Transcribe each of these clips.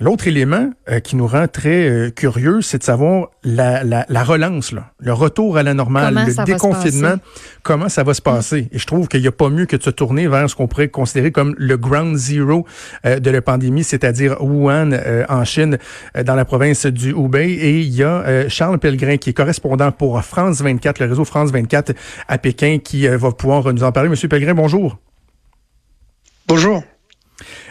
L'autre élément euh, qui nous rend très euh, curieux, c'est de savoir la, la, relance, là, le retour à la normale, le déconfinement, comment ça va se passer? Et je trouve qu'il n'y a pas mieux que de se tourner vers ce qu'on pourrait considérer comme le ground zero euh, de la pandémie, c'est-à-dire Wuhan en Chine, dans la province du Hubei. Et il y a Charles Pellegrin qui est correspondant pour France 24, le réseau France 24 à Pékin, qui va pouvoir nous en parler. Monsieur Pellegrin, bonjour. Bonjour.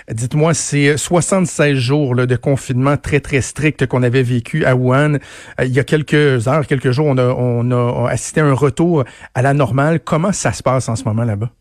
Dites-moi, c'est 76 jours de confinement très, très strict qu'on avait vécu à Wuhan. Euh, il y a quelques heures, quelques jours, on a, on a assisté à un retour à la normale. Comment ça se passe en ce moment là-bas?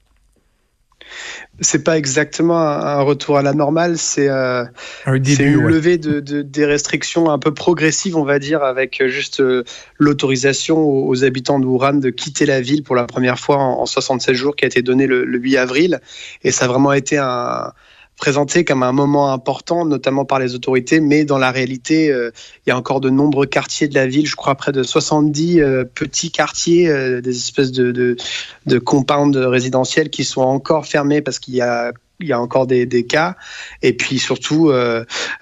c'est pas exactement un retour à la normale, c'est euh, une levée de, des restrictions un peu progressives, on va dire, avec juste euh, l'autorisation aux, habitants de Wuhan de quitter la ville pour la première fois en, 76 jours qui a été donnée le, le 8 avril. Et ça a vraiment été un, présenté comme un moment important, notamment par les autorités, mais dans la réalité, euh, il y a encore de nombreux quartiers de la ville, je crois près de 70 euh, petits quartiers, euh, des espèces de, de, compounds résidentiels qui sont encore fermés parce qu'il y a il y a encore des, cas. Et puis surtout,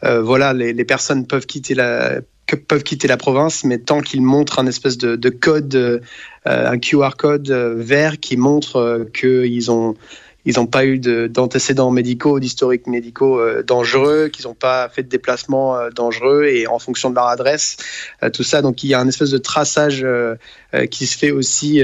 voilà, les, les, personnes peuvent quitter la peuvent quitter la province, mais tant qu'ils montrent un espèce de, de code, un QR code vert qui montre qu'ils ont ils n'ont pas eu d'antécédents médicaux, d'historiques médicaux euh, dangereux, qu'ils n'ont pas fait de déplacements euh, dangereux et en fonction de leur adresse, euh, tout ça. Donc il y a un espèce de traçage qui se fait aussi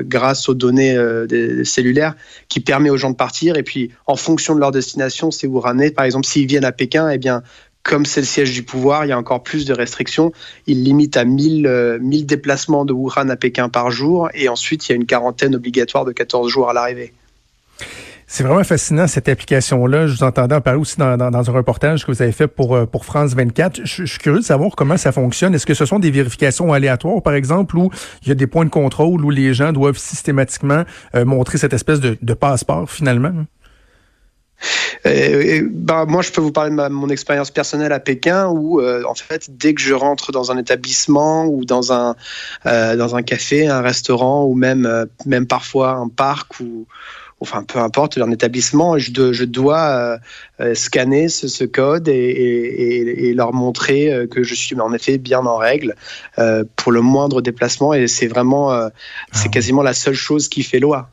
grâce aux données des cellulaires qui permet aux gens de partir. Et puis en fonction de leur destination, c'est Wuhanais, par exemple, s'ils viennent à Pékin, eh bien comme c'est le siège du pouvoir, il y a encore plus de restrictions. Il limite à 1000, 1000 déplacements de Wuhan à Pékin par jour et ensuite il y a une quarantaine obligatoire de 14 jours à l'arrivée. C'est vraiment fascinant cette application-là. Je vous entendais en parler aussi dans, un reportage que vous avez fait pour, euh, pour France 24. Je, suis curieux de savoir comment ça fonctionne. Est-ce que ce sont des vérifications aléatoires, par exemple, où il y a des points de contrôle où les gens doivent systématiquement euh, montrer cette espèce de, passeport finalement? Bah, moi, je peux vous parler de mon expérience personnelle à Pékin où, en fait, dès que je rentre dans un établissement ou dans un, dans un café, un restaurant ou même, même parfois un parc ou enfin peu importe leur établissement, je, je dois euh, euh, scanner ce, code et, leur montrer euh, que je suis en effet bien en règle pour le moindre déplacement et c'est vraiment, c'est ah quasiment la seule chose qui fait loi.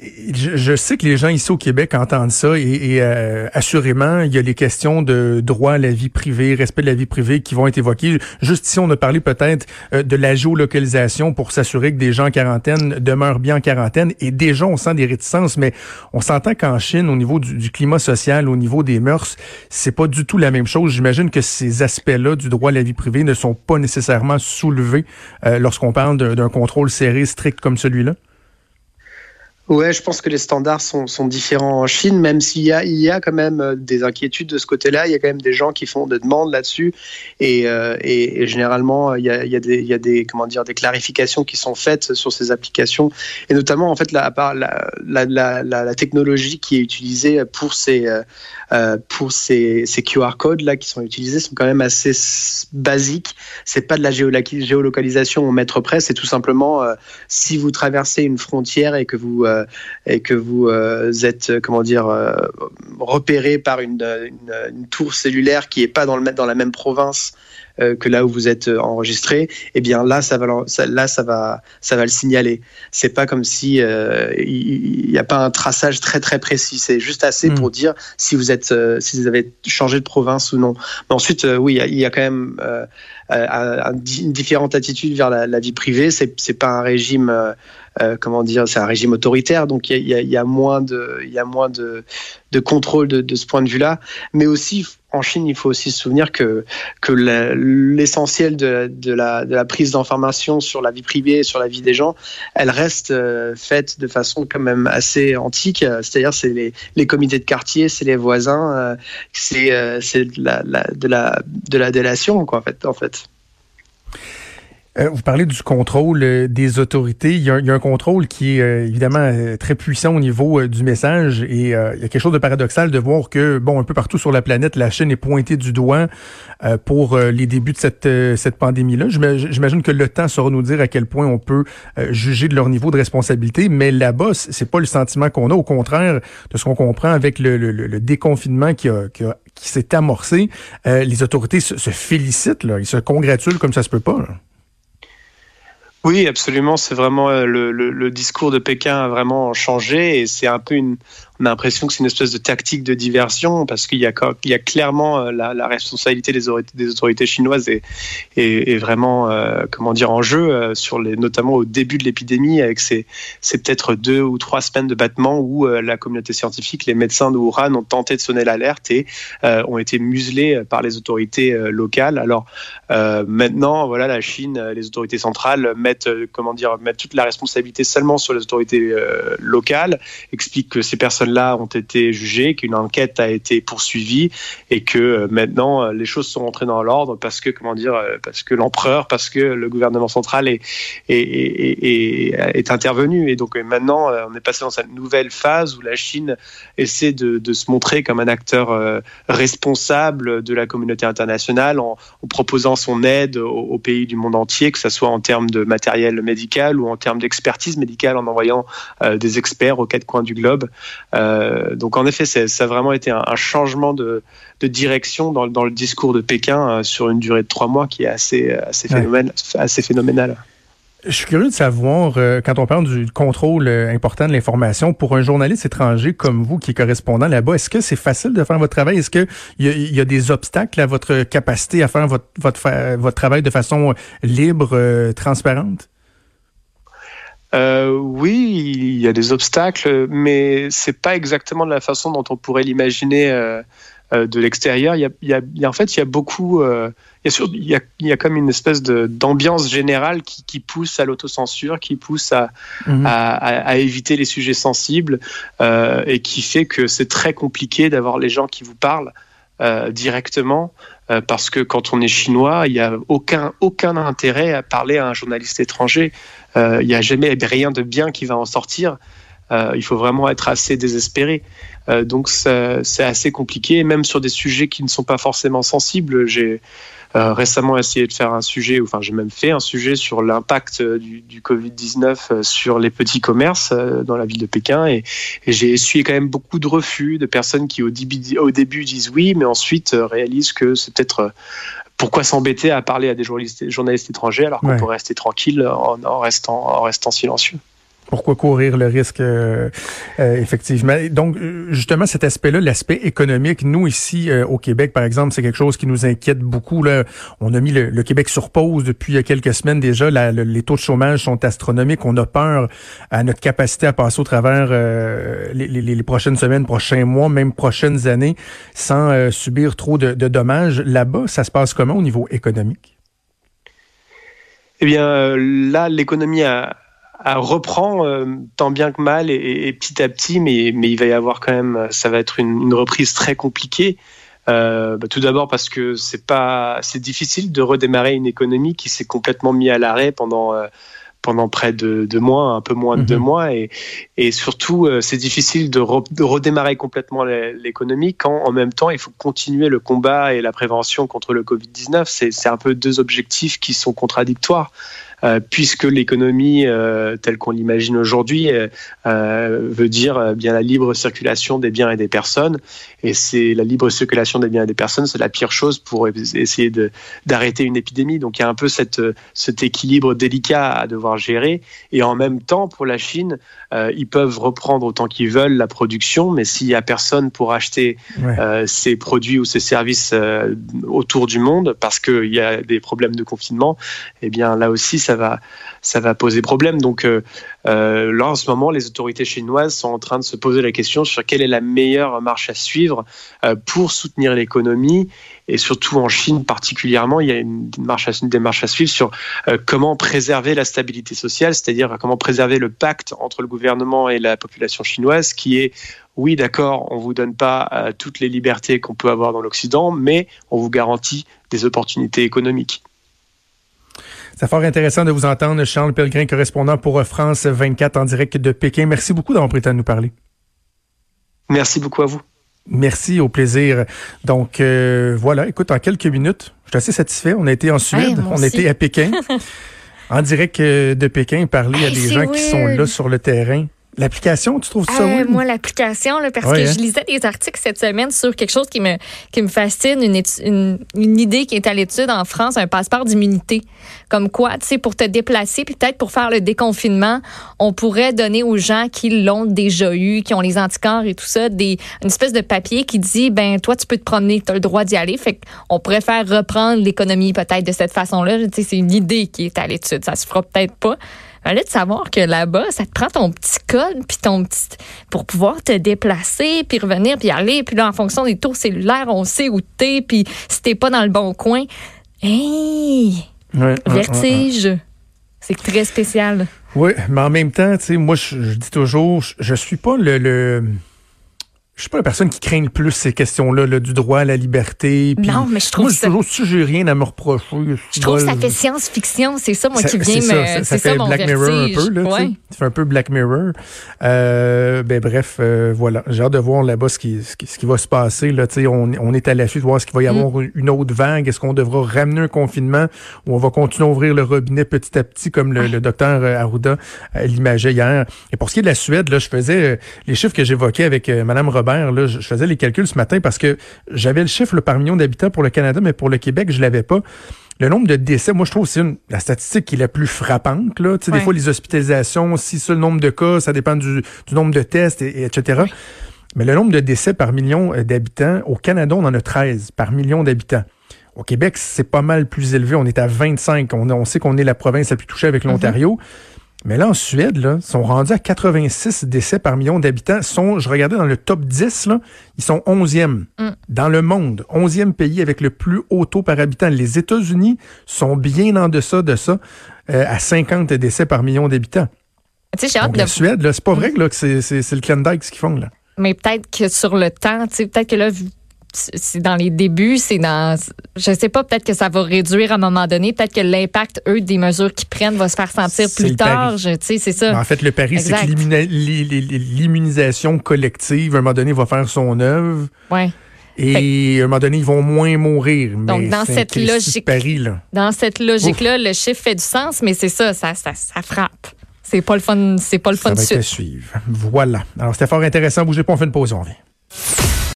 Je, sais que les gens ici au Québec entendent ça et, euh, assurément, il y a les questions de droit à la vie privée, respect de la vie privée qui vont être évoquées. Juste ici, on a parlé peut-être euh, de la géolocalisation pour s'assurer que des gens en quarantaine demeurent bien en quarantaine. Et déjà, on sent des réticences, mais on s'entend qu'en Chine, au niveau du, climat social, au niveau des mœurs, c'est pas du tout la même chose. J'imagine que ces aspects-là du droit à la vie privée ne sont pas nécessairement soulevés euh, lorsqu'on parle d'un contrôle serré, strict comme celui-là. Ouais, je pense que les standards sont, sont différents en Chine, même s'il y a, il y a quand même euh, des inquiétudes de ce côté-là. Il y a quand même des gens qui font des demandes là-dessus, et, euh, et, et, généralement il y, a, il, y a des, il y a des comment dire des clarifications qui sont faites sur ces applications, et notamment en fait la, la, la, la, la technologie qui est utilisée pour ces euh, pour ces, ces QR codes là qui sont utilisés sont quand même assez basiques. C'est pas de la géolocalisation au mètre près, c'est tout simplement si vous traversez une frontière et que vous euh, et que vous euh, êtes euh, comment dire repéré par une, tour cellulaire qui est pas dans le dans la même province que là où vous êtes enregistré, eh bien là ça va là ça va ça va le signaler. C'est pas comme si il n'y a pas un traçage très très précis. C'est juste assez pour hmm. dire si vous êtes si vous avez changé de province ou non. Mais ensuite oui il y, a quand même une différente attitude vers la, la vie privée. C'est c'est pas un régime euh, comment dire, c'est un régime autoritaire, donc il y a, y a, moins de, il y a moins de, de contrôle de, de, ce point de vue-là. Mais aussi, en Chine, il faut aussi se souvenir que, que l'essentiel de, la, prise d'information sur la vie privée, sur la vie des gens, elle reste euh, faite de façon quand même assez antique. C'est-à-dire, c'est les, comités de quartier, c'est les voisins, euh, c'est c'est de la, la de la délation, quoi, en fait. En fait. Euh, vous parlez du contrôle euh, des autorités. Il y, a, un contrôle qui est euh, évidemment très puissant au niveau du message et il y a quelque chose de paradoxal de voir que, bon, un peu partout sur la planète, la Chine est pointée du doigt pour les débuts de cette, cette pandémie-là. J'imagine que le temps saura nous dire à quel point on peut juger de leur niveau de responsabilité, mais là-bas, c'est pas le sentiment qu'on a. Au contraire de ce qu'on comprend avec le, le, le déconfinement qui, a, qui, qui s'est amorcé, les autorités se, se, félicitent, là, ils se congratulent comme ça se peut pas. Là. Oui, absolument. C'est vraiment euh, le, le, le, discours de Pékin a vraiment changé et c'est un peu une, on a l'impression que c'est une espèce de tactique de diversion parce qu'il y a, clairement euh, la, responsabilité des autorités, chinoises et, vraiment euh, comment dire en jeu euh, sur notamment au début de l'épidémie avec ces, peut-être deux ou trois semaines de battement où la communauté scientifique, les médecins de Wuhan ont tenté de sonner l'alerte et ont été muselés par les autorités locales. Alors maintenant, voilà, la Chine, les autorités centrales mettent comment dire mettent toute la responsabilité seulement sur les autorités locales, expliquent que ces personnes là ont été jugées, qu'une enquête a été poursuivie et que euh, maintenant euh, les choses sont rentrées dans l'ordre parce que comment dire euh, parce que l'empereur, parce que le gouvernement central est est, est, est intervenu et donc maintenant on est passé dans cette nouvelle phase où la Chine essaie de, de se montrer comme un acteur responsable de la communauté internationale en, proposant son aide aux, pays du monde entier, que ce soit en termes de matériel médical ou en termes d'expertise médicale en envoyant des experts aux quatre coins du globe. Euh, donc en effet, ça a vraiment été un, pangement de, direction dans, le discours de Pékin euh, sur une durée de trois mois qui est assez, assez, assez phénoménal. Je suis curieux de savoir, euh, quand on parle du contrôle important de l'information, pour un journaliste étranger comme vous qui est correspondant là-bas, est-ce que c'est facile de faire votre travail? Est-ce qu'il y, y, a des obstacles à votre capacité à faire votre, votre, votre travail de façon libre, transparente? Euh, oui, il y a des obstacles, mais c'est pas exactement de la façon dont on pourrait l'imaginer euh, euh, de l'extérieur. Il, y a, il y a, en fait, il y a beaucoup, euh, il, y a il, y a, il y a comme une espèce d'ambiance générale qui, qui, pousse à l'autocensure, qui pousse à, mmh. à, à, éviter les sujets sensibles euh, et qui fait que c'est très compliqué d'avoir les gens qui vous parlent directement. Euh, parce que quand on est chinois, il n'y a aucun, aucun intérêt à parler à un journaliste étranger. Euh, il n'y a jamais rien de bien qui va en sortir. Euh, il faut vraiment être assez désespéré. donc c'est assez compliqué, même sur des sujets qui ne sont pas forcément sensibles. J'ai récemment essayé de faire un sujet, enfin j'ai même fait un sujet sur l'impact euh, du, du Covid-19 euh, sur les petits commerces dans la ville de Pékin et, et j'ai essuyé quand même beaucoup de refus de personnes qui au début, au début disent oui, mais ensuite réalisent que c'est peut-être pourquoi s'embêter à parler à des journalistes, journalistes étrangers alors qu'on ouais. peut rester tranquille en, en, restant, en restant silencieux. Pourquoi courir le risque, euh, euh, effectivement. Donc, justement, cet aspect-là, l'aspect économique, nous, ici, euh, au Québec, par exemple, c'est quelque chose qui nous inquiète beaucoup. Là. On a mis le, Québec sur pause depuis quelques semaines déjà. Les taux de chômage sont astronomiques. On a peur à notre capacité à passer au travers euh, les, prochaines semaines, prochains mois, même prochaines années, sans euh, subir trop de, de dommages. Là-bas, ça se passe comment au niveau économique? Eh bien, là, l'économie a reprend euh, tant bien que mal et, et, petit à petit, mais, mais il va y avoir quand même, ça va être une, une reprise très compliquée. Euh, bah, tout d'abord parce que c'est pas, c'est difficile de redémarrer une économie qui s'est complètement mis à l'arrêt pendant euh, pendant près de deux mois, un peu moins de deux -hmm. mois, et, et surtout euh, c'est difficile de, re, de, redémarrer complètement l'économie quand en même temps il faut continuer le combat et la prévention contre le Covid 19. C'est un peu deux objectifs qui sont contradictoires. Euh, puisque l'économie euh, telle qu'on l'imagine aujourd'hui euh, veut dire bien la libre circulation des biens et des personnes. Et c'est la libre circulation des biens et des personnes, c'est la pire chose pour essayer d'arrêter une épidémie. Donc il y a un peu cette, cet équilibre délicat à devoir gérer. Et en même temps, pour la Chine, ils peuvent reprendre autant qu'ils veulent la production, mais s'il y a personne pour acheter ouais. ces produits ou ces services autour du monde, parce qu'il y a des problèmes de confinement, eh bien là aussi, ça va, poser problème. Donc euh, euh, là, en ce moment, les autorités chinoises sont en train de se poser la question sur quelle est la meilleure marche à suivre euh, pour soutenir l'économie et surtout en Chine particulièrement, il y a une démarche à suivre sur comment préserver la stabilité sociale, c'est-à-dire comment préserver le pacte entre le gouvernement et la population chinoise, qui est oui, d'accord, on vous donne pas toutes les libertés qu'on peut avoir dans l'Occident, mais on vous garantit des opportunités économiques. C'est fort intéressant de vous entendre, Charles Pellegrin, correspondant pour France 24 en direct de Pékin. Merci beaucoup d'avoir prêté à nous parler. Merci beaucoup à vous. Merci, au plaisir. Donc euh, voilà, écoute, en quelques minutes, je suis assez satisfait. On a été en Suède, on a été à Pékin, en direct euh, de Pékin, parler à des gens qui sont là sur le terrain. L'application, tu trouves ça euh, Moi, l'application, parce que je hein? lisais des articles cette semaine sur quelque chose qui me, qui me fascine, une, une, une idée qui est à l'étude en France, un passeport d'immunité. Comme quoi, tu sais, pour te déplacer, puis peut-être pour faire le déconfinement, on pourrait donner aux gens qui l'ont déjà eu, qui ont les anticorps et tout ça, des, une espèce de papier qui dit, ben toi, tu peux te promener, tu as le droit d'y aller. Fait qu'on pourrait faire reprendre l'économie peut-être de cette façon-là. Tu sais, c'est une idée qui est à l'étude. Ça se fera peut-être pas. Fallait de savoir que là-bas, ça te prend ton petit code puis ton petit pour pouvoir te déplacer puis revenir puis aller puis là en fonction des tours cellulaires, on sait où t'es puis si t'es pas dans le bon coin. Hey! vertige. C'est très spécial. Oui, mais en même temps, tu sais, moi, je, dis toujours, je, je suis pas le je suis pas la personne qui craint le plus ces questions-là, là, du droit à la liberté. non, mais je trouve moi, ça... toujours, si j'ai rien à me reprocher. Je trouve que ça fait science-fiction, c'est ça, moi, qui vient me... Ça, ça, fait Black Mirror un peu, là, ouais. Ça fait un peu Black Mirror. Euh, ben bref, euh, voilà. J'ai hâte de voir là-bas ce qui, ce qui, ce qui va se passer, là, tu sais, on, on est à l'affût de voir ce qu'il va y mm. avoir une autre vague. Est-ce qu'on devra ramener un confinement ou on va continuer à ouvrir le robinet petit à petit, comme le, le docteur euh, Arruda euh, l'imageait hier? Et pour ce qui est de la Suède, là, je faisais les chiffres que j'évoquais avec Madame Robert je, faisais les calculs ce matin parce que j'avais le chiffre par million d'habitants pour le Canada, mais pour le Québec, je l'avais pas. Le nombre de décès, moi, je trouve que c'est la statistique qui est la plus frappante. Là. Tu sais, Des fois, les hospitalisations, si c'est le nombre de cas, ça dépend du, nombre de tests, et, etc. Mais le nombre de décès par million euh, d'habitants, au Canada, on en a 13 par million d'habitants. Au Québec, c'est pas mal plus élevé. On est à 25. On, on sait qu'on est la province la plus touchée avec mm-hmm. Mais là, en Suède, là, sont rendus à 86 décès par million d'habitants. Sont, je regardais dans le top 10, là, ils sont 11e mm. dans le monde. 11e pays avec le plus haut taux par habitant. Les États-Unis sont bien en deçà de ça, euh, à 50 décès par million d'habitants. Tu sais, La Suède, c'est pas vrai mm. là, que c'est le Klondike ce qu'ils font, là. Mais peut-être que sur le temps, tu sais, peut-être que là, c'est dans les débuts, c'est dans, je sais pas, peut-être que ça va réduire à un moment donné, peut-être que l'impact, eux, des mesures qu'ils prennent va se faire sentir plus tard, tu sais, c'est ça. en fait, le pari, c'est que l'immunisation collective, à un moment donné, va faire son œuvre. Ouais. Et à un moment donné, ils vont moins mourir. Donc, dans cette logique, dans cette logique-là, le chiffre fait du sens, mais c'est ça, ça, ça, ça frappe. C'est pas le fun, c'est pas le fun ça va être à suivre. Voilà. Alors, c'était fort intéressant. Bougez pas, on fait une pause, on revient.